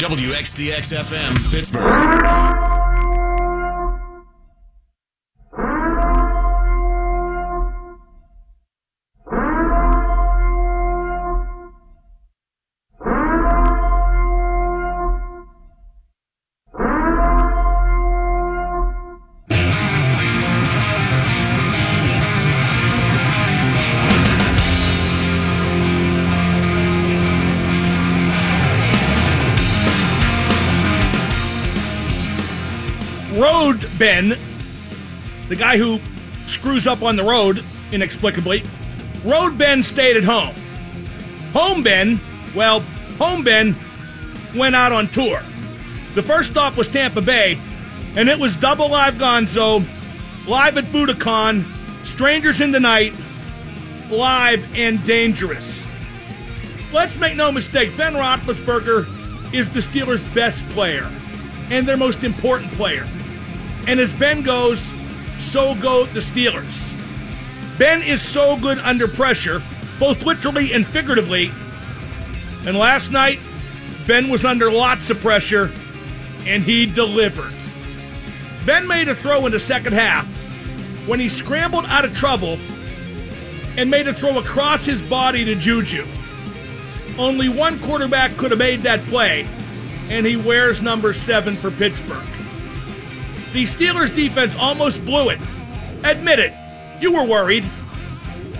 WXDX FM, Pittsburgh. Ben, the guy who screws up on the road inexplicably, Road Ben stayed at home. Home Ben, well, Home Ben went out on tour. The first stop was Tampa Bay, and it was double live Gonzo, live at Budokan, Strangers in the Night, live and dangerous. Let's make no mistake, Ben Roethlisberger is the Steelers' best player and their most important player. And as Ben goes, so go the Steelers. Ben is so good under pressure, both literally and figuratively. And last night, Ben was under lots of pressure, and he delivered. Ben made a throw in the second half when he scrambled out of trouble and made a throw across his body to Juju. Only one quarterback could have made that play, and he wears number seven for Pittsburgh. The Steelers defense almost blew it. Admit it, you were worried.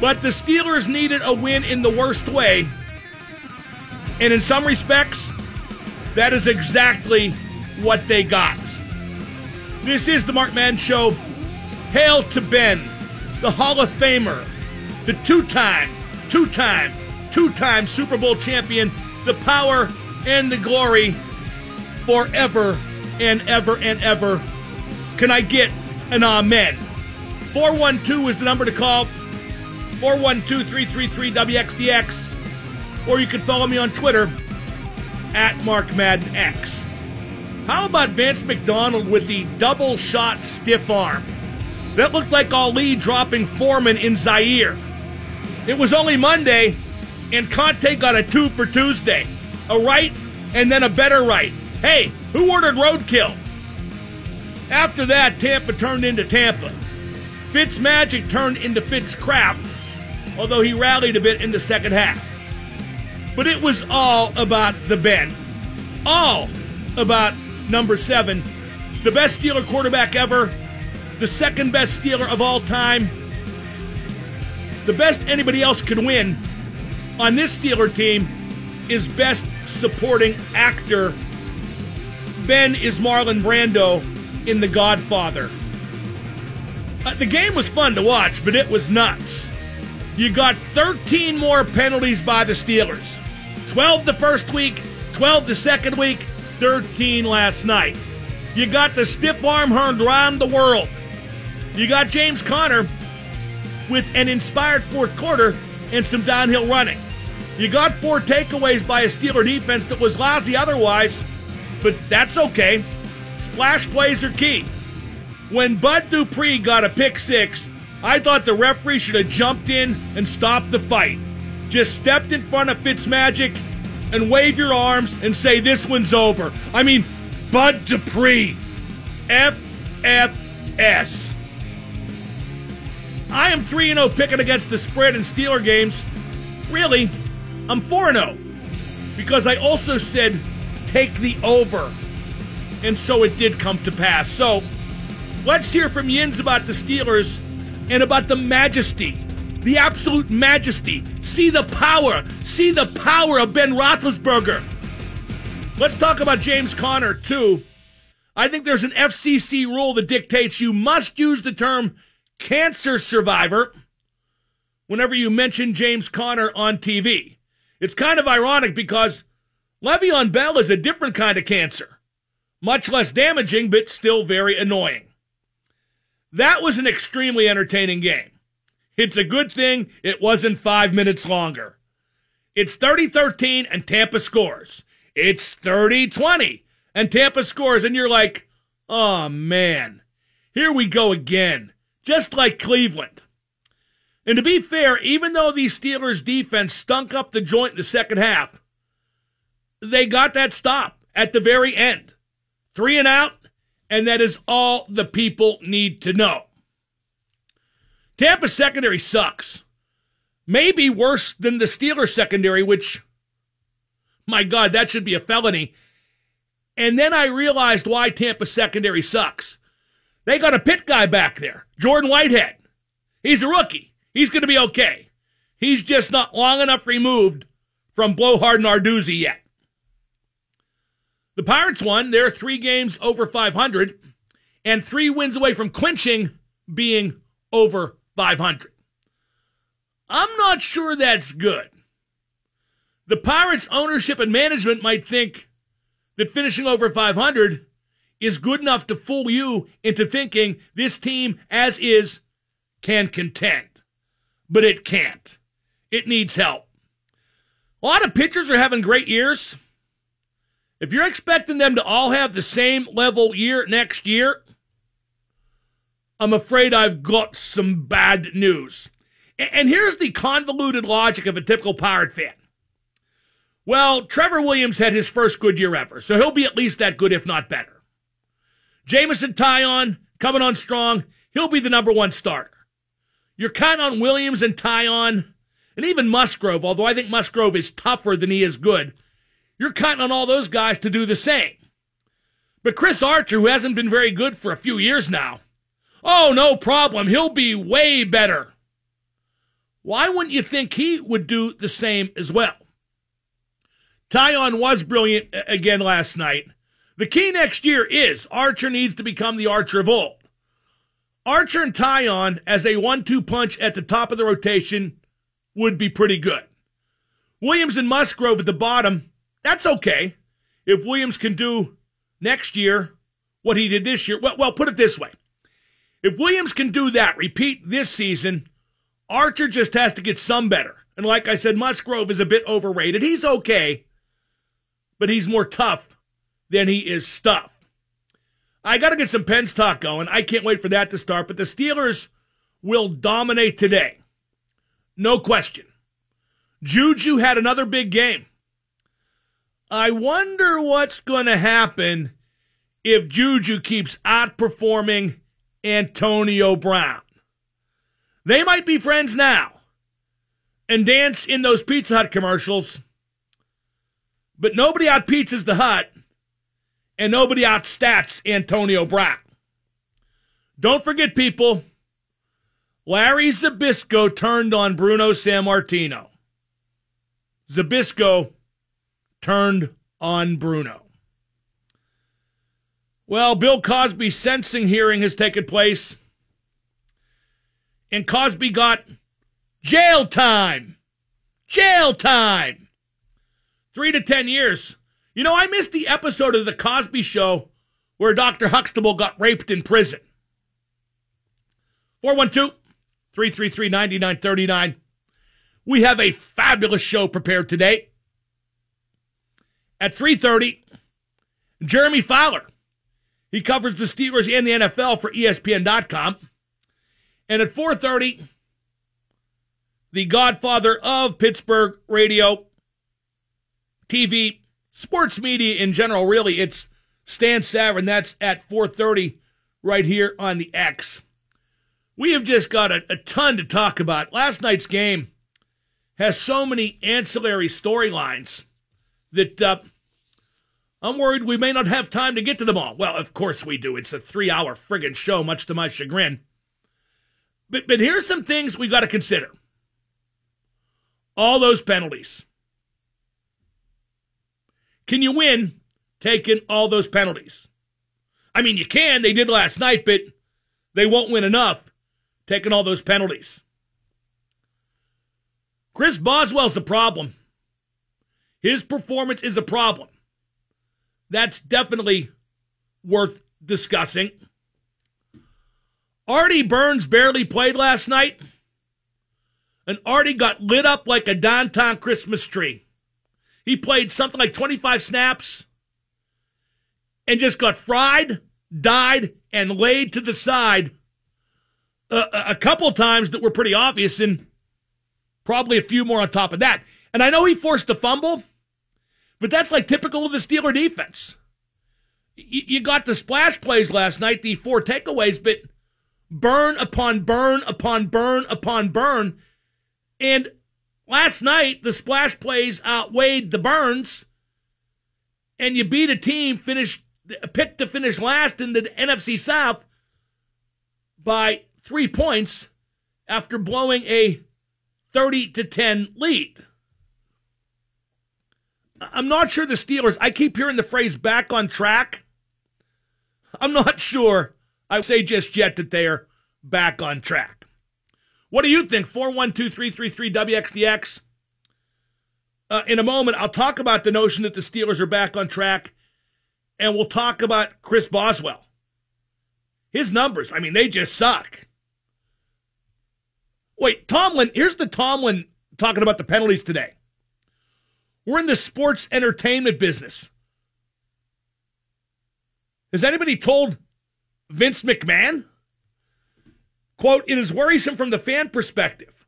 But the Steelers needed a win in the worst way. And in some respects, that is exactly what they got. This is the Mark Madden Show. Hail to Ben, the Hall of Famer, the two time, two time, two time Super Bowl champion, the power and the glory forever and ever and ever. Can I get an amen? 412 is the number to call. 412 333 WXDX. Or you can follow me on Twitter at Mark Madden X. How about Vance McDonald with the double shot stiff arm? That looked like Ali dropping Foreman in Zaire. It was only Monday, and Conte got a two for Tuesday. A right and then a better right. Hey, who ordered roadkill? After that, Tampa turned into Tampa. Fitz magic turned into Fitz crap, although he rallied a bit in the second half. But it was all about the Ben. All about number seven, the best Steeler quarterback ever, the second best Steeler of all time, the best anybody else could win on this Steeler team is best supporting actor. Ben is Marlon Brando in The Godfather. Uh, the game was fun to watch, but it was nuts. You got 13 more penalties by the Steelers 12 the first week, 12 the second week, 13 last night. You got the stiff arm heard around the world. You got James Conner with an inspired fourth quarter and some downhill running. You got four takeaways by a Steeler defense that was lousy otherwise, but that's okay. Splash plays are key. When Bud Dupree got a pick six, I thought the referee should have jumped in and stopped the fight. Just stepped in front of Fitzmagic and wave your arms and say this one's over. I mean, Bud Dupree. FFS. I am 3 0 picking against the spread in Steeler games. Really, I'm 4 0 because I also said take the over. And so it did come to pass. So let's hear from Yins about the Steelers and about the majesty, the absolute majesty. See the power, see the power of Ben Roethlisberger. Let's talk about James Conner, too. I think there's an FCC rule that dictates you must use the term cancer survivor whenever you mention James Conner on TV. It's kind of ironic because Le'Veon Bell is a different kind of cancer. Much less damaging, but still very annoying. That was an extremely entertaining game. It's a good thing it wasn't five minutes longer. It's 30 13 and Tampa scores. It's 30 20 and Tampa scores, and you're like, oh man, here we go again, just like Cleveland. And to be fair, even though the Steelers defense stunk up the joint in the second half, they got that stop. at the very end. Three and out, and that is all the people need to know. Tampa secondary sucks. Maybe worse than the Steelers secondary, which, my God, that should be a felony. And then I realized why Tampa secondary sucks. They got a pit guy back there, Jordan Whitehead. He's a rookie. He's going to be okay. He's just not long enough removed from Blowhard Narduzzi yet. The Pirates won. They're three games over 500 and three wins away from clinching being over 500. I'm not sure that's good. The Pirates' ownership and management might think that finishing over 500 is good enough to fool you into thinking this team, as is, can contend. But it can't. It needs help. A lot of pitchers are having great years. If you're expecting them to all have the same level year next year, I'm afraid I've got some bad news. And here's the convoluted logic of a typical Pirate fan. Well, Trevor Williams had his first good year ever, so he'll be at least that good, if not better. Jameson Taillon coming on strong, he'll be the number one starter. You're counting on Williams and Taillon, and even Musgrove, although I think Musgrove is tougher than he is good. You're counting on all those guys to do the same. But Chris Archer, who hasn't been very good for a few years now, oh, no problem. He'll be way better. Why wouldn't you think he would do the same as well? Taillon was brilliant again last night. The key next year is Archer needs to become the Archer of old. Archer and Taillon as a one-two punch at the top of the rotation would be pretty good. Williams and Musgrove at the bottom, that's okay. If Williams can do next year what he did this year, well, well, put it this way. If Williams can do that, repeat this season, Archer just has to get some better. And like I said, Musgrove is a bit overrated. He's okay, but he's more tough than he is stuff. I got to get some Pens talk going. I can't wait for that to start. But the Steelers will dominate today. No question. Juju had another big game. I wonder what's going to happen if Juju keeps outperforming Antonio Brown. They might be friends now and dance in those Pizza Hut commercials, but nobody out pizzas the hut and nobody outstats Antonio Brown. Don't forget, people, Larry Zbyszko turned on Bruno Sammartino. Zbyszko turned on Bruno. Well, Bill Cosby's sentencing hearing has taken place, and Cosby got jail time. Jail time. Three to ten years. You know, I missed the episode of The Cosby Show where Dr. Huxtable got raped in prison. 412 333 9939. We have a fabulous show prepared today. At 3:30, Jeremy Fowler. He covers the Steelers and the NFL for ESPN.com. And at 4:30, the godfather of Pittsburgh radio, TV, sports media in general, really, it's Stan Savran. That's at 4:30 right here on the X. We have just got a, a ton to talk about. Last night's game has so many ancillary storylines that uh, I'm worried we may not have time to get to them all. Well, of course we do. It's a three-hour friggin' show, much to my chagrin. But but here's some things we got to consider. All those penalties. Can you win taking all those penalties? I mean, you can. They did last night, but they won't win enough taking all those penalties. Chris Boswell's a problem. His performance is a problem. That's definitely worth discussing. Artie Burns barely played last night, and Artie got lit up like a downtown Christmas tree. He played something like 25 snaps and just got fried, died, and laid to the side a, a couple times that were pretty obvious, and probably a few more on top of that. And I know he forced a fumble, But that's like typical of the Steeler defense. You got the splash plays last night, the four takeaways, but burn upon burn upon burn upon burn. And last night, the splash plays outweighed the burns, and you beat a team, finished, picked to finish last in the NFC South by three points after blowing a 30 to 10 lead. I'm not sure the Steelers, I keep hearing the phrase back on track. I'm not sure I say just yet that they are back on track. What do you think? 412333 WXDX. Uh, in a moment, I'll talk about the notion that the Steelers are back on track, and we'll talk about Chris Boswell. His numbers, I mean, they just suck. Wait, Tomlin, here's the Tomlin talking about the penalties today. We're in the sports entertainment business. Has anybody told Vince McMahon? Quote, it is worrisome from the fan perspective.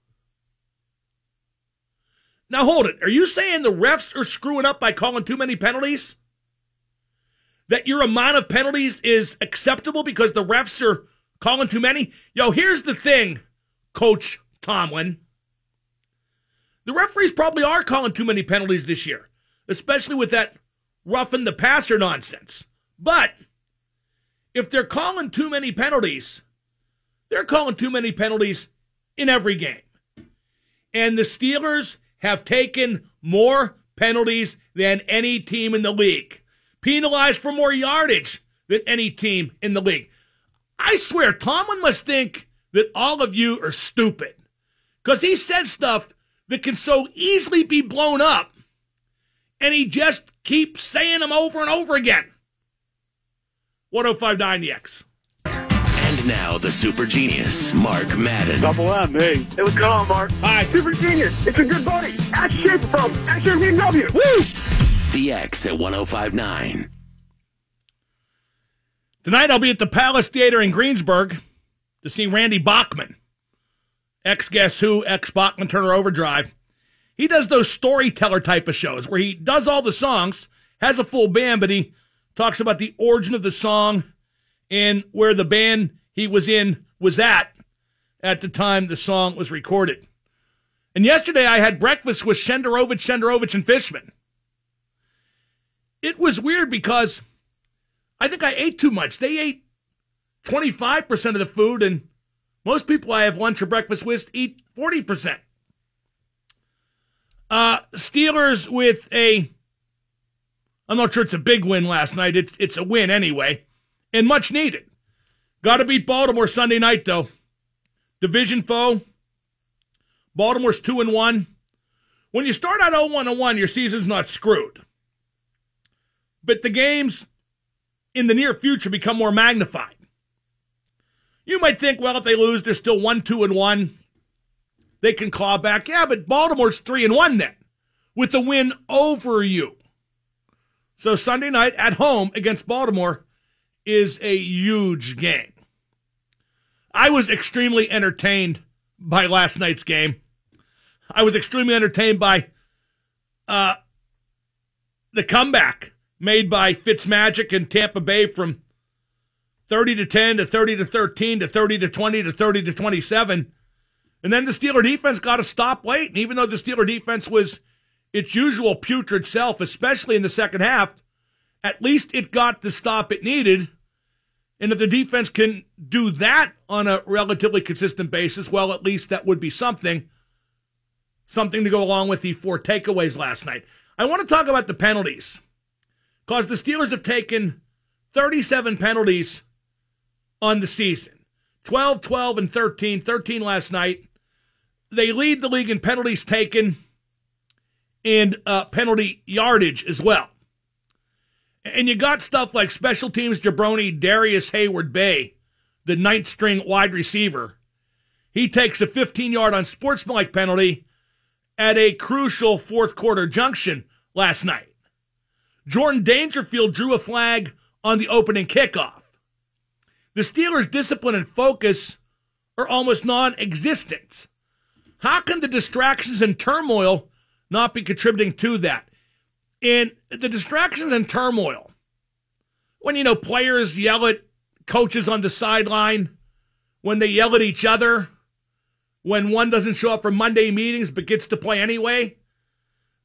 Now hold it. Are you saying the refs are screwing up by calling too many penalties? That your amount of penalties is acceptable because the refs are calling too many? Yo, here's the thing, Coach Tomlin. The referees probably are calling too many penalties this year, especially with that roughing the passer nonsense. But if they're calling too many penalties, they're calling too many penalties in every game. And the Steelers have taken more penalties than any team in the league, penalized for more yardage than any team in the league. I swear, Tomlin must think that all of you are stupid because he says stuff that can so easily be blown up, and he just keeps saying them over and over again. 1059 The X. And now the super genius, Mark Madden. Double M, hey. Hey, what's going on, Mark? Hi. Super genius. It's a good buddy. Ask Shaper from Action BMW. Woo! The X at 1059. Tonight I'll be at the Palace Theater in Greensburg to see Randy Bachman, ex Guess Who, ex Bachman Turner Overdrive. He does those storyteller type of shows where he does all the songs, has a full band, but he talks about the origin of the song and where the band he was in was at at the time the song was recorded. And yesterday I had breakfast with Shenderovich, Shenderovich, and Fishman. It was weird because I think I ate too much. They ate 25% of the food, and most people I have lunch or breakfast with eat 40%. Uh, Steelers with a, I'm not sure it's a big win last night. It's, it's a win anyway, and much needed. Got to beat Baltimore Sunday night, though. Division foe. Baltimore's 2 and 1. When you start out 0 1 1, your season's not screwed. But the games in the near future become more magnified. You might think, well, if they lose, they're still 1 2 and 1. They can claw back. Yeah, but Baltimore's 3 and 1 then, with the win over you. So Sunday night at home against Baltimore is a huge game. I was extremely entertained by last night's game. I was extremely entertained by uh, the comeback made by Fitzmagic and Tampa Bay from 30 to 10 to 30 to 13 to 30 to 20 to 30 to 27. And then the Steeler defense got to stop late. And even though the Steeler defense was its usual putrid self, especially in the second half, at least it got the stop it needed. And if the defense can do that on a relatively consistent basis, well, at least that would be something. Something to go along with the four takeaways last night. I want to talk about the penalties because the Steelers have taken 37 penalties on the season 12, 12, and 13. 13 last night. They lead the league in penalties taken and uh, penalty yardage as well. And you got stuff like special teams jabroni Darrius Heyward-Bey, the ninth string wide receiver. He takes a 15 yard unsportsmanlike penalty at a crucial fourth quarter junction last night. Jordan Dangerfield drew a flag on the opening kickoff. The Steelers' discipline and focus are almost non existent. How can the distractions and turmoil not be contributing to that? And the distractions and turmoil, when, you know, players yell at coaches on the sideline, when they yell at each other, when one doesn't show up for Monday meetings but gets to play anyway,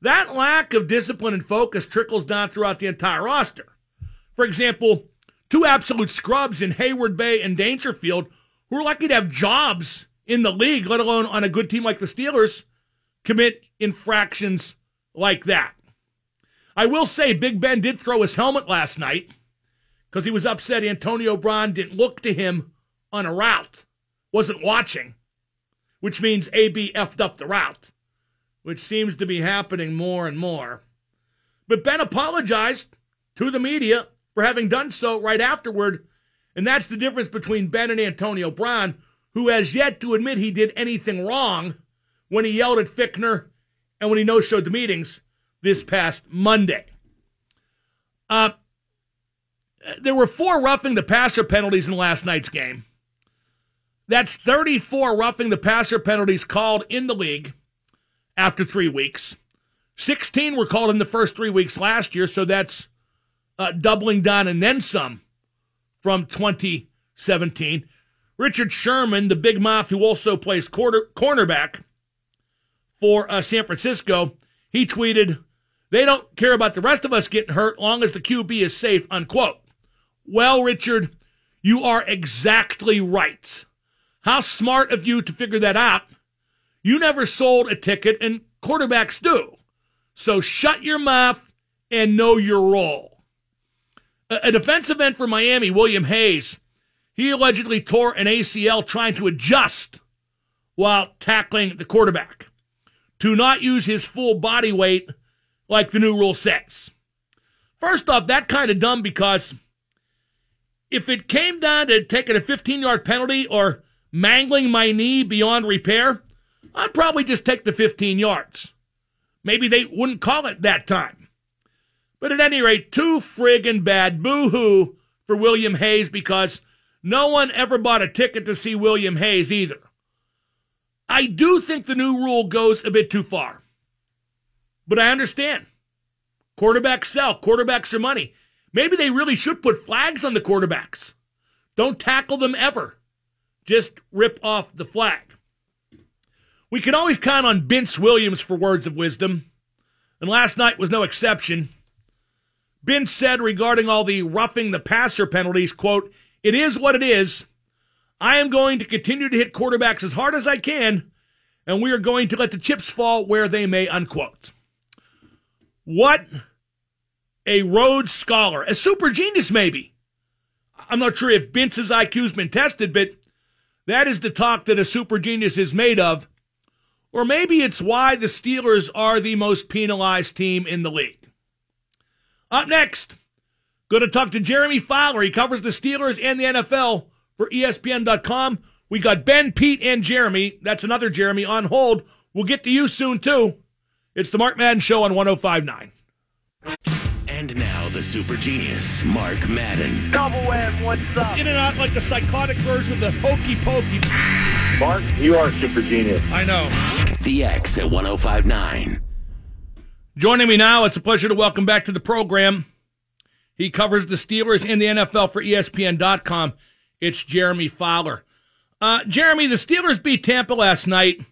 that lack of discipline and focus trickles down throughout the entire roster. For example, two absolute scrubs in Heyward-Bey and Dangerfield who are lucky to have jobs in the league, let alone on a good team like the Steelers, commit infractions like that. I will say Big Ben did throw his helmet last night because he was upset Antonio Brown didn't look to him on a route, wasn't watching, which means AB effed up the route, which seems to be happening more and more. But Ben apologized to the media for having done so right afterward, and that's the difference between Ben and Antonio Brown, who has yet to admit he did anything wrong when he yelled at Fichtner and when he no showed the meetings this past Monday. Uh, there were four roughing the passer penalties in last night's game. That's 34 roughing the passer penalties called in the league after three weeks. 16 were called in the first three weeks last year, so that's uh, doubling down and then some from 2017. Richard Sherman, the big mouth who also plays quarter, cornerback for uh, San Francisco, he tweeted, They don't care about the rest of us getting hurt long as the QB is safe, unquote. Well, Richard, you are exactly right. How smart of you to figure that out. You never sold a ticket, and quarterbacks do. So shut your mouth and know your role. A, defensive end for Miami, William Hayes, he allegedly tore an ACL trying to adjust while tackling the quarterback to not use his full body weight like the new rule says. First off, that kind of dumb because if it came down to taking a 15 yard penalty or mangling my knee beyond repair, I'd probably just take the 15 yards. Maybe they wouldn't call it that time. But at any rate, too friggin' bad. Boo hoo for William Hayes because no one ever bought a ticket to see William Hayes either. I do think the new rule goes a bit too far. But I understand. Quarterbacks sell, quarterbacks are money. Maybe they really should put flags on the quarterbacks. Don't tackle them ever. Just rip off the flag. We can always count on Vince Williams for words of wisdom, and last night was no exception. Vince said regarding all the roughing the passer penalties, quote, it is what it is. I am going to continue to hit quarterbacks as hard as I can, and we are going to let the chips fall where they may, unquote. What a Rhodes Scholar, a super genius, maybe. I'm not sure if Vince's IQ's been tested, but that is the talk that a super genius is made of. Or maybe it's why the Steelers are the most penalized team in the league. Up next, going to talk to Jeremy Fowler. He covers the Steelers and the NFL for ESPN.com. We got Ben, Pete, and Jeremy. That's another Jeremy on hold. We'll get to you soon, too. It's the Mark Madden Show on 1059. And now the super genius, Mark Madden. Double M, what's up? In and out like the psychotic version of the hokey pokey. Mark, you are a super genius. I know. The X at 1059. Joining me now, it's a pleasure to welcome back to the program. He covers the Steelers and the NFL for ESPN.com. It's Jeremy Fowler. Uh, Jeremy, the Steelers beat Tampa last night,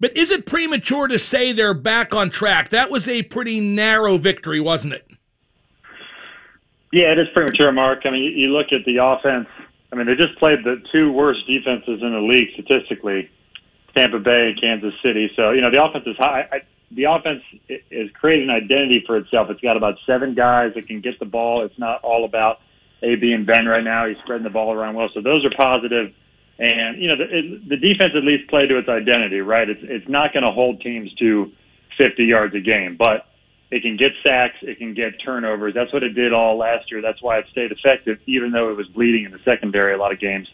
but is it premature to say they're back on track? That was a pretty narrow victory, wasn't it? Yeah, it is premature, Mark. I mean, you, look at the offense. I mean, they just played the two worst defenses in the league statistically, Tampa Bay and Kansas City. So, you know, the offense is high. I, the offense has created an identity for itself. It's got about seven guys that can get the ball. It's not all about AB and Ben right now. He's spreading the ball around well. So those are positive. And, you know, the, the defense at least played to its identity, right? It's, it's not going to hold teams to 50 yards a game, but it can get sacks. It can get turnovers. That's what it did all last year. That's why it stayed effective, even though it was bleeding in the secondary a lot of games.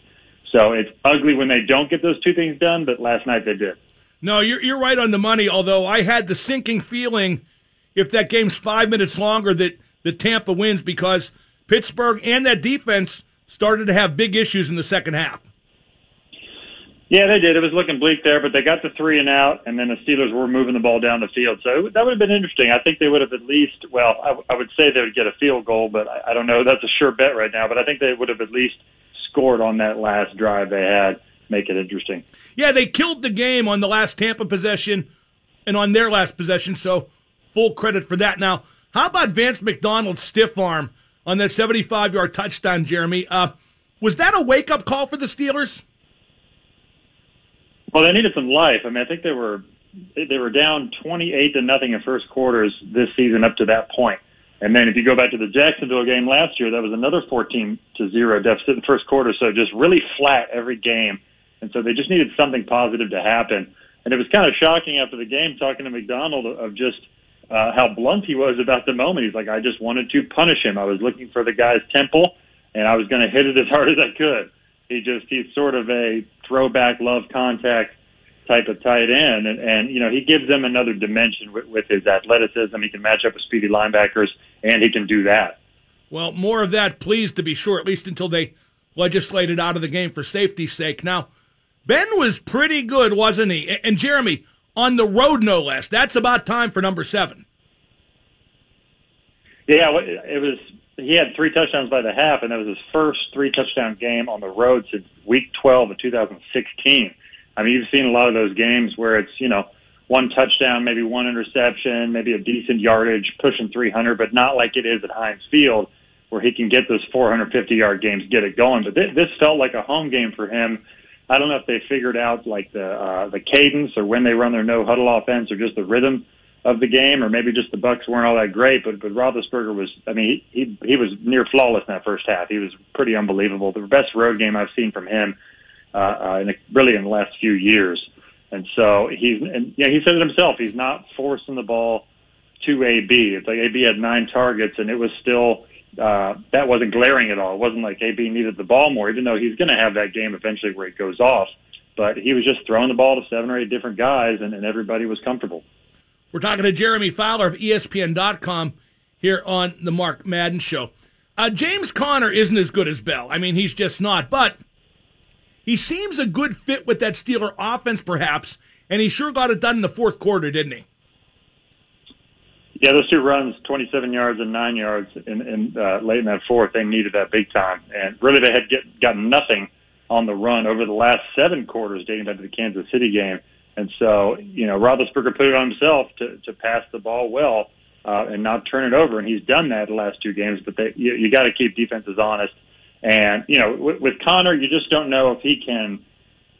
So it's ugly when they don't get those two things done, but last night they did. No, you're, you're right on the money, although I had the sinking feeling if that game's five minutes longer that, that Tampa wins because Pittsburgh and that defense started to have big issues in the second half. Yeah, they did. It was looking bleak there, but they got the three and out, and then the Steelers were moving the ball down the field. So that would have been interesting. I think they would have at least, well, I, I would say they would get a field goal, but I, I don't know. That's a sure bet right now. But I think they would have at least scored on that last drive they had, make it interesting. Yeah, they killed the game on the last Tampa possession and on their last possession, so full credit for that. Now, how about Vance McDonald's stiff arm on that 75 yard touchdown, Jeremy? Uh, was that a wake up call for the Steelers? Well, they needed some life. I mean, I think they were they were down 28 to nothing in first quarters this season up to that point. And then if you go back to the Jacksonville game last year, that was another 14 to 0 deficit in the first quarter. So just really flat every game. And so they just needed something positive to happen. And it was kind of shocking after the game talking to McDonald of just uh, how blunt he was about the moment. He's like, I just wanted to punish him. I was looking for the guy's temple and I was going to hit it as hard as I could. He just, he's sort of a throwback love contact type of tight end, and, and you know he gives them another dimension with, with his athleticism. He can match up with speedy linebackers, and he can do that. Well, more of that, please, to be sure, at least until they legislated out of the game for safety's sake. Now, Ben was pretty good, wasn't he? And Jeremy, on the road, no less. That's about time for number seven. Yeah, it was. He had three touchdowns by the half, and that was his first three touchdown game on the road since Week 12 of 2016. I mean, you've seen a lot of those games where it's, you know, one touchdown, maybe one interception, maybe a decent yardage, pushing 300, but not like it is at Heinz Field where he can get those 450 yard games, get it going. But th- this felt like a home game for him. I don't know if they figured out like the uh, the cadence or when they run their no huddle offense or just the rhythm of the game, or maybe just the Bucks weren't all that great. But but Roethlisberger was, I mean, he he, was near flawless in that first half. He was pretty unbelievable. The best road game I've seen from him uh, uh, in, really in the last few years. And so he's, and yeah, he said it himself. He's not forcing the ball to AB. It's like AB had nine targets, and it was still uh, that wasn't glaring at all. It wasn't like AB needed the ball more, even though he's going to have that game eventually where it goes off. But he was just throwing the ball to seven or eight different guys, and, and everybody was comfortable. We're talking to Jeremy Fowler of ESPN.com here on the Mark Madden Show. Uh, James Conner isn't as good as Bell. I mean, he's just not. But he seems a good fit with that Steeler offense, perhaps, and he sure got it done in the fourth quarter, didn't he? Yeah, those two runs, 27 yards and nine yards, in, in uh, late in that fourth, they needed that big time, and really they had get, gotten nothing on the run over the last seven quarters, dating back to the Kansas City game. And so, you know, Roethlisberger put it on himself to to pass the ball well uh, and not turn it over, and he's done that the last two games. But they, you, you got to keep defenses honest and, you know, with, with Conner, you just don't know if he can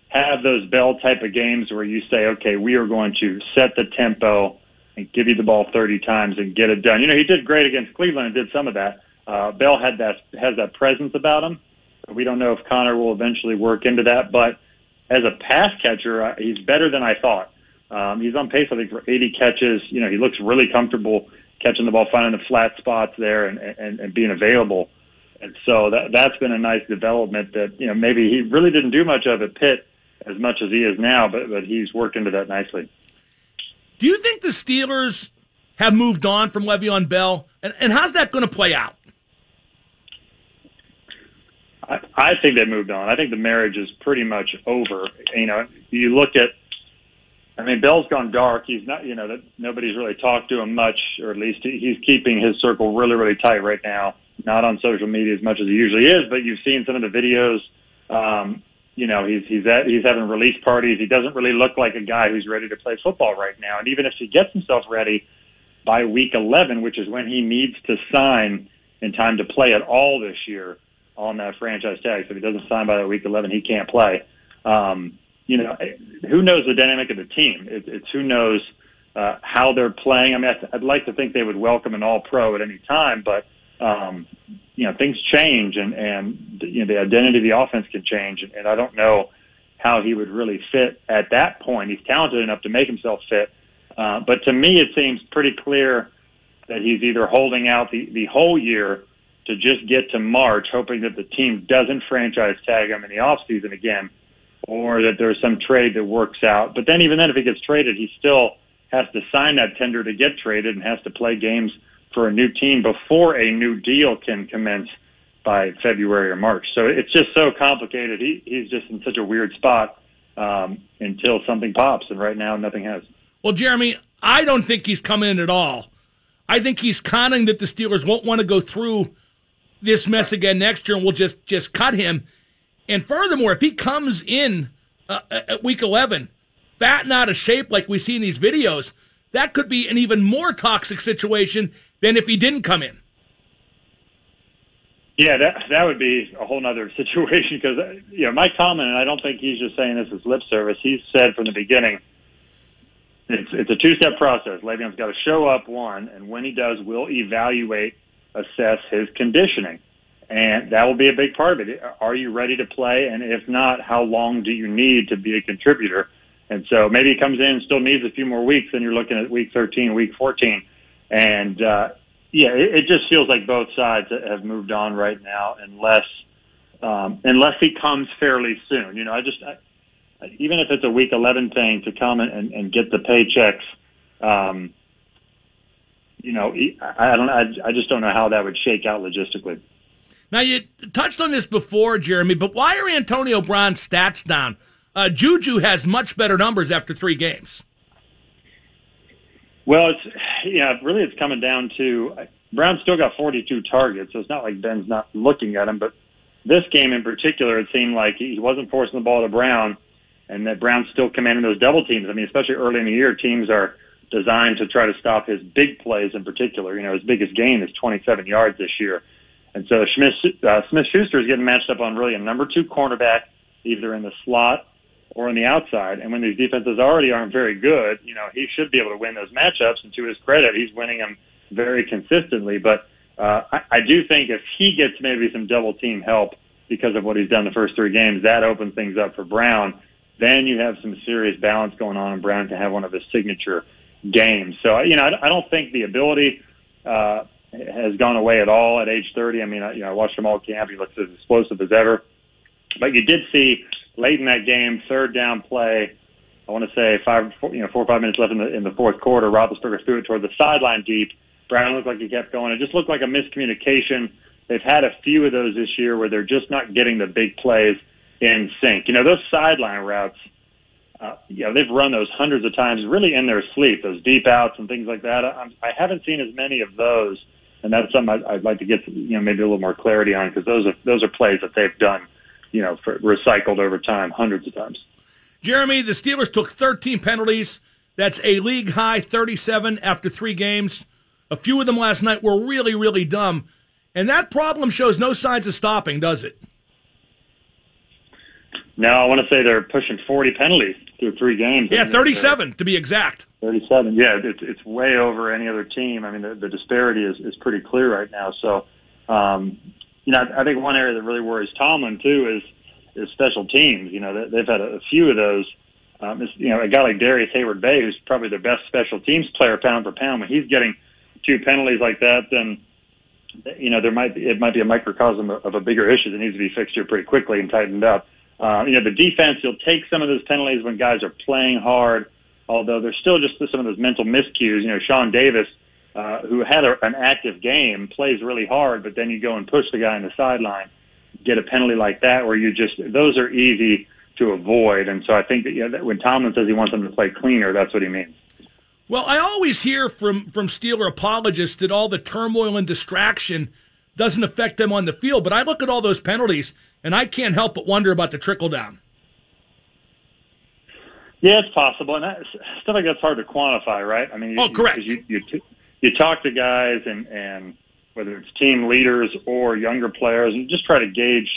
have those Bell type of games where you say, okay, we are going to set the tempo and give you the ball 30 times and get it done. You know, he did great against Cleveland and did some of that. Uh, Bell had that, has that presence about him. We don't know if Conner will eventually work into that, but as a pass catcher, uh, he's better than I thought. Um, he's on pace, I think, for 80 catches. You know, he looks really comfortable catching the ball, finding the flat spots there and, and, and being available. And so that that's been a nice development that you know maybe he really didn't do much of at Pitt as much as he is now, but but he's worked into that nicely. Do you think the Steelers have moved on from Le'Veon Bell, and, and how's that going to play out? I, I think they moved on. I think the marriage is pretty much over. You know, you look at I mean, Bell's gone dark. He's not, you know, that nobody's really talked to him much, or at least he's keeping his circle really, really tight right now not on social media as much as he usually is, but you've seen some of the videos. Um, you know, he's he's at, he's having release parties. He doesn't really look like a guy who's ready to play football right now. And even if he gets himself ready by week 11, which is when he needs to sign in time to play at all this year on that franchise tag, so if he doesn't sign by that week 11, he can't play. Um, you know, who knows the dynamic of the team? It, it's who knows uh, how they're playing. I mean, I'd like to think they would welcome an All Pro at any time, but um, you know, things change and, and, you know, the identity of the offense can change. And, and I don't know how he would really fit at that point. He's talented enough to make himself fit. Uh, but to me, it seems pretty clear that he's either holding out the, the whole year to just get to March, hoping that the team doesn't franchise tag him in the off season again, or that there's some trade that works out. But then even then, if he gets traded, he still has to sign that tender to get traded and has to play games – for a new team before a new deal can commence by February or March. So it's just so complicated. He he's just in such a weird spot. um, until something pops. And right now, nothing has. Well, Jeremy, I don't think he's coming in at all. I think he's conning that the Steelers won't want to go through this mess again next year, and we'll just just cut him. And furthermore, if he comes in uh, at week 11, fat and out of shape like we see in these videos, that could be an even more toxic situation than if he didn't come in. Yeah, that that would be a whole other situation because uh, you know Mike Tomlin, and I don't think he's just saying this as lip service. He's said from the beginning it's it's a two step process. Le'Veon's got to show up one, and when he does, we'll evaluate, assess his conditioning, and that will be a big part of it. Are you ready to play? And if not, how long do you need to be a contributor? And so maybe he comes in and still needs a few more weeks, and you're looking at week 13, week 14, and uh, yeah, it, it just feels like both sides have moved on right now, unless um, unless he comes fairly soon. You know, I just I, even if it's a week 11 thing to come and, and get the paychecks. Um, you know, I, I don't. I, I just don't know how that would shake out logistically. Now you touched on this before, Jeremy, but why are Antonio Brown's stats down? Uh, Juju has much better numbers after three games. Well, it's yeah, really it's coming down to Brown still got 42 targets, so it's not like Ben's not looking at him. But this game in particular, it seemed like he wasn't forcing the ball to Brown, and that Brown's still commanding those double teams. I mean, especially early in the year, teams are designed to try to stop his big plays in particular. You know, his biggest gain is 27 yards this year. And so Smith, uh, Smith Schuster is getting matched up on really a number two cornerback, either in the slot or on the outside. And when these defenses already aren't very good, you know, he should be able to win those matchups. And to his credit, he's winning them very consistently. But uh, I, I do think if he gets maybe some double team help because of what he's done the first three games, that opens things up for Brown. Then you have some serious balance going on, and Brown can have one of his signature games. So, you know, I, I don't think the ability uh, has gone away at all at age 30. I mean, I, you know, I watched him all camp. He looks as explosive as ever. But you did see late in that game, third down play. I want to say five, four, you know, four or five minutes left in the in the fourth quarter. Roethlisberger threw it toward the sideline deep. Brown looked like he kept going. It just looked like a miscommunication. They've had a few of those this year where they're just not getting the big plays in sync. You know, those sideline routes. Uh, you know, they've run those hundreds of times, really in their sleep. Those deep outs and things like that. I, I haven't seen as many of those, and that's something I'd, I'd like to get you know maybe a little more clarity on because those are those are plays that they've done you know, for, recycled over time hundreds of times. Jeremy, the Steelers took 13 penalties. That's a league high 37 after three games. A few of them last night were really, really dumb. And that problem shows no signs of stopping, does it? No, I want to say they're pushing 40 penalties through three games. Yeah, 37 to be exact. 37. Yeah, it's it's way over any other team. I mean, the, the disparity is is pretty clear right now. So, um, you know, I think one area that really worries Tomlin too is is special teams. You know, they've had a few of those. Um, it's, you know, a guy like Darrius Heyward-Bey, who's probably their best special teams player pound for pound, when he's getting two penalties like that, then you know there might be it might be a microcosm of, of a bigger issue that needs to be fixed here pretty quickly and tightened up. Uh, you know, the defense you'll take some of those penalties when guys are playing hard, although there's still just some of those mental miscues. You know, Sean Davis uh, who had a, an active game, plays really hard, but then you go and push the guy on the sideline, get a penalty like that, where you just those are easy to avoid. And so I think that, yeah, that when Tomlin says he wants them to play cleaner, that's what he means. Well, I always hear from from Steeler apologists that all the turmoil and distraction doesn't affect them on the field, but I look at all those penalties and I can't help but wonder about the trickle down. Yeah, it's possible, and that, stuff like that's hard to quantify, right? I mean, oh, correct. You, you, you, you talk to guys and and whether it's team leaders or younger players and just try to gauge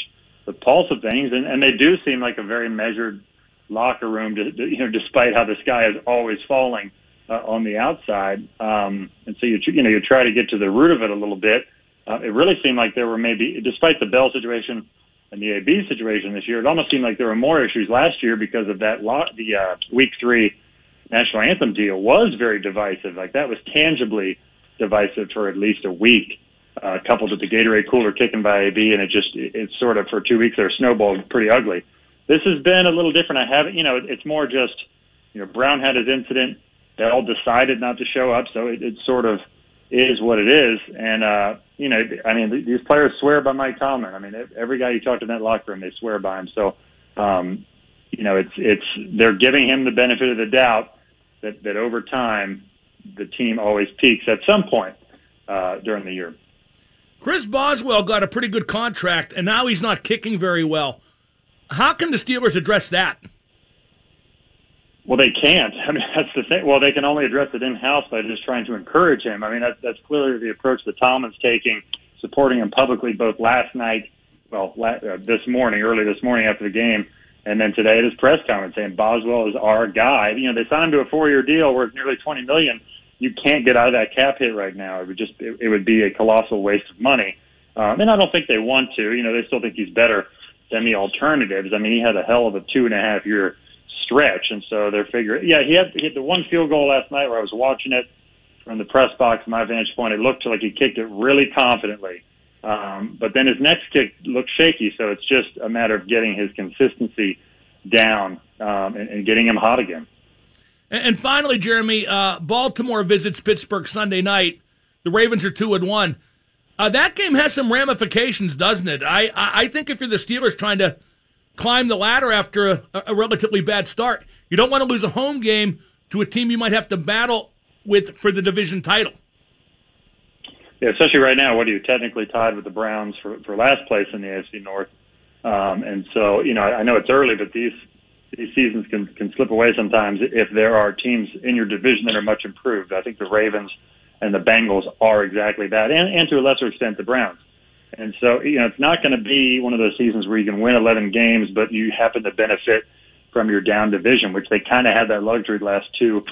the pulse of things. And, and they do seem like a very measured locker room to, you know despite how the sky is always falling uh, on the outside. Um and so you you know you try to get to the root of it a little bit. Uh, it really seemed like there were maybe despite the Bell situation and the AB situation this year it almost seemed like there were more issues last year because of that lot the uh week 3 national anthem deal was very divisive. Like that was tangibly divisive for at least a week, uh, coupled with the Gatorade cooler kicking by AB, and it just it's sort of for two weeks there snowballed pretty ugly. This has been a little different. I haven't, you know, it's more just, you know, Brown had his incident. They all decided not to show up, so it, it sort of is what it is. And uh, you know, I mean, these players swear by Mike Tomlin. I mean, every guy you talk to in that locker room, they swear by him. So, um, you know, it's it's they're giving him the benefit of the doubt that that over time the team always peaks at some point uh, during the year. Chris Boswell got a pretty good contract, and now he's not kicking very well. How can the Steelers address that? Well, they can't. I mean, that's the thing. Well, they can only address it in house by just trying to encourage him. I mean, that's that's clearly the approach that Tomlin's taking, supporting him publicly both last night, well, la- uh, this morning, early this morning after the game, and then today at his press conference saying Boswell is our guy. You know, they signed him to a four-year deal worth nearly twenty million. You can't get out of that cap hit right now. It would just it, it would be a colossal waste of money. Um, and I don't think they want to. You know, they still think he's better than the alternatives. I mean, he had a hell of a two and a half year stretch, and so they're figuring. Yeah, he had, he had the one field goal last night where I was watching it from the press box, my vantage point. It looked like he kicked it really confidently. Um, but then his next kick looked shaky, so it's just a matter of getting his consistency down um, and, and getting him hot again. And, and finally, Jeremy, uh, Baltimore visits Pittsburgh Sunday night. The Ravens are two and one. Uh, that game has some ramifications, doesn't it? I, I, think if you're the Steelers trying to climb the ladder after a, a relatively bad start, you don't want to lose a home game to a team you might have to battle with for the division title. Yeah, especially right now, what are you technically tied with the Browns for for last place in the AFC North? Um, and so, you know, I know it's early, but these these seasons can can slip away sometimes if there are teams in your division that are much improved. I think the Ravens and the Bengals are exactly that, and, and to a lesser extent the Browns. And so, you know, it's not going to be one of those seasons where you can win 11 games, but you happen to benefit from your down division, which they kind of had that luxury the last two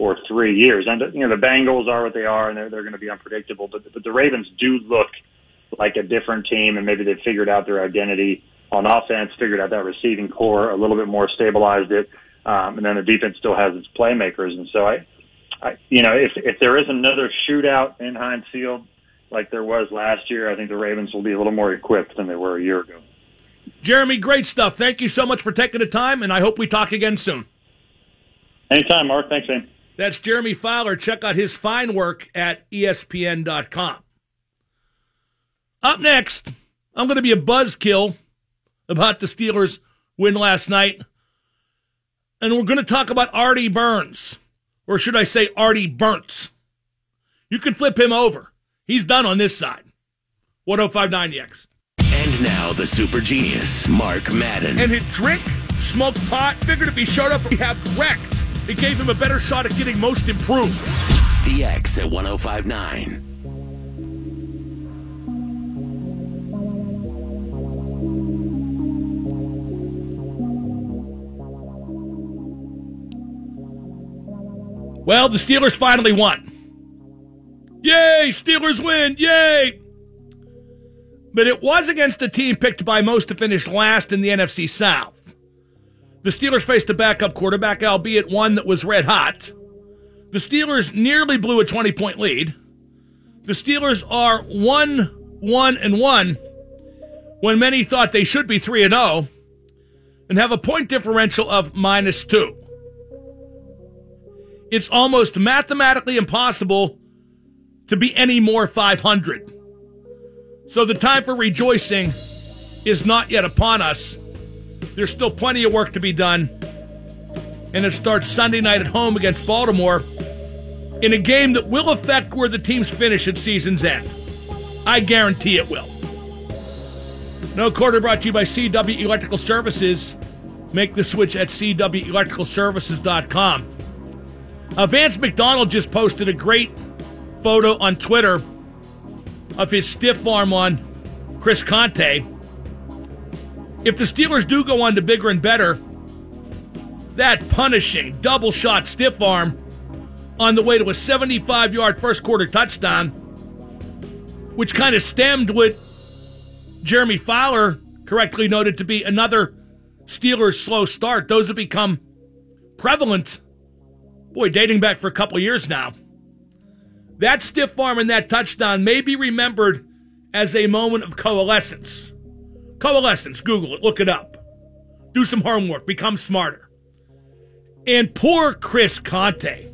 or three years. And you know, the Bengals are what they are, and they're they're going to be unpredictable. But but the Ravens do look like a different team, and maybe they've figured out their identity on offense, figured out that receiving corps a little bit more, stabilized it, um, and then the defense still has its playmakers. And so I, I you know, if if there is another shootout in Heinz Field like there was last year, I think the Ravens will be a little more equipped than they were a year ago. Jeremy, great stuff. Thank you so much for taking the time, and I hope we talk again soon. Anytime, Mark. Thanks, man. That's Jeremy Fowler. Check out his fine work at ESPN.com. Up next, I'm going to be a buzzkill about the Steelers' win last night. And we're going to talk about Artie Burns, or should I say Artie Burns. You can flip him over. He's done on this side. 1059 the X. And now the super genius, Mark Madden. And his drink, smoked pot, figured if he showed up, he'd have correct. It gave him a better shot at getting most improved. The X at 1059. Well, the Steelers finally won. Yay, Steelers win, yay! But it was against a team picked by most to finish last in the NFC South. The Steelers faced a backup quarterback, albeit one that was red hot. The Steelers nearly blew a 20 point lead. The Steelers are 1 1 and 1 when many thought they should be 3 and 0 and have a point differential of minus 2. It's almost mathematically impossible to be any more 500. So the time for rejoicing is not yet upon us. There's still plenty of work to be done. And it starts Sunday night at home against Baltimore in a game that will affect where the teams finish at season's end. I guarantee it will. No quarter brought to you by CW Electrical Services. Make the switch at CWElectricalServices.com. Uh, Vance McDonald just posted a great photo on Twitter of his stiff arm on Chris Conte. If the Steelers do go on to bigger and better, that punishing double shot stiff arm on the way to a 75 yard first quarter touchdown, which kind of stemmed what Jeremy Fowler correctly noted to be another Steelers slow start. Those have become prevalent, boy, dating back for a couple years now. That stiff arm and that touchdown may be remembered as a moment of coalescence. Coalescence, Google it, look it up. Do some homework, become smarter. And poor Chris Conte.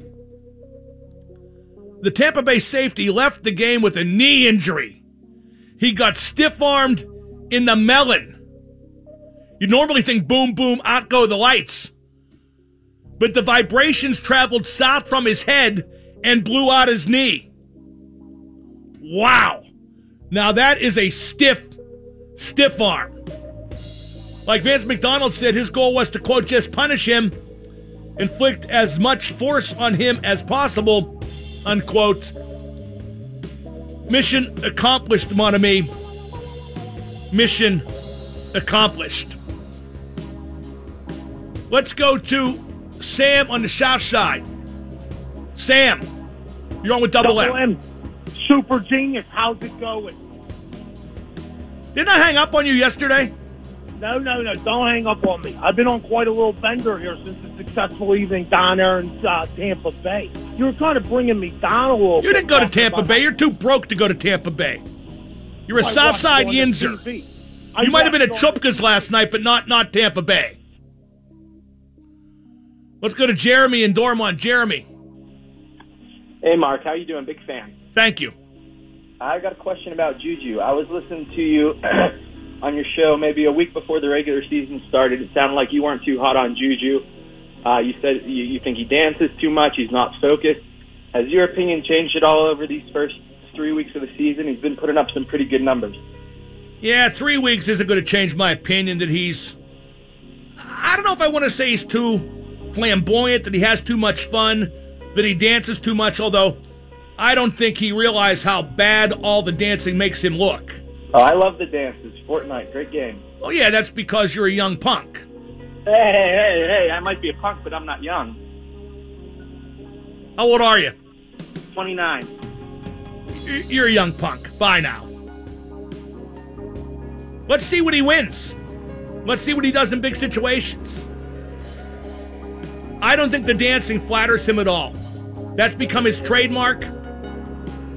The Tampa Bay safety left the game with a knee injury. He got stiff armed in the melon. You normally think boom, boom, out go the lights. But the vibrations traveled south from his head and blew out his knee. Wow. Now that is a stiff, stiff arm. Like Vance McDonald said, his goal was to, quote, just punish him, inflict as much force on him as possible, unquote. Mission accomplished, mon ami. Mission accomplished. Let's go to Sam on the south side. Sam, you're on with Double, Double M. M. Super genius. How's it going? Didn't I hang up on you yesterday? No, no, no. Don't hang up on me. I've been on quite a little bender here since the successful evening down there in uh, Tampa Bay. You were kind of bringing me down a little You bit, didn't go to Tampa Bay. You're too broke to go to Tampa Bay. You're a I South watched Side on the Yinzer. TV. I You might have been at watched on- Chupka's last night, but not not Tampa Bay. Let's go to Jeremy and Dormont. Jeremy, Hey, Mark, how you doing? Big fan. thank you. I got a question about Juju. I was listening to you on your show maybe a week before the regular season started. It sounded like you weren't too hot on Juju. Uh, you said you, you think he dances too much. He's not focused. Has your opinion changed at all over these first three weeks of the season? He's been putting up some pretty good numbers. Yeah, three weeks isn't going to change my opinion that he's. I don't know if I want to say he's too flamboyant, that he has too much fun, that he dances too much, although I don't think he realized how bad all the dancing makes him look. Oh, I love the dances. Fortnite, great game. Oh, yeah, that's because you're a young punk. Hey, hey, hey, hey! I might be a punk, but I'm not young. How old are you? 29. You're a young punk. Bye now. Let's see what he wins. Let's see what he does in big situations. I don't think the dancing flatters him at all. That's become his trademark.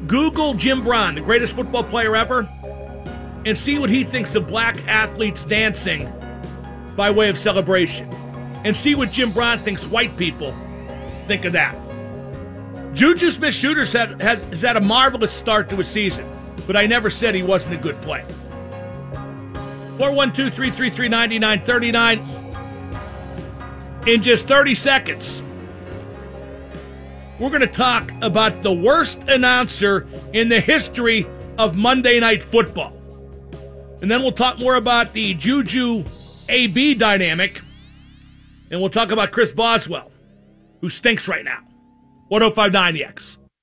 Google Jim Brown, the greatest football player ever, and see what he thinks of black athletes dancing by way of celebration. And see what Jim Brown thinks white people think of that. Juju Smith Schuster has, has had a marvelous start to a season, but I never said he wasn't a good player. 412 333 9939. In just 30 seconds, we're going to talk about the worst announcer in the history of Monday Night Football. And then we'll talk more about the Juju AB dynamic. And we'll talk about Chris Boswell, who stinks right now. 1059 The X.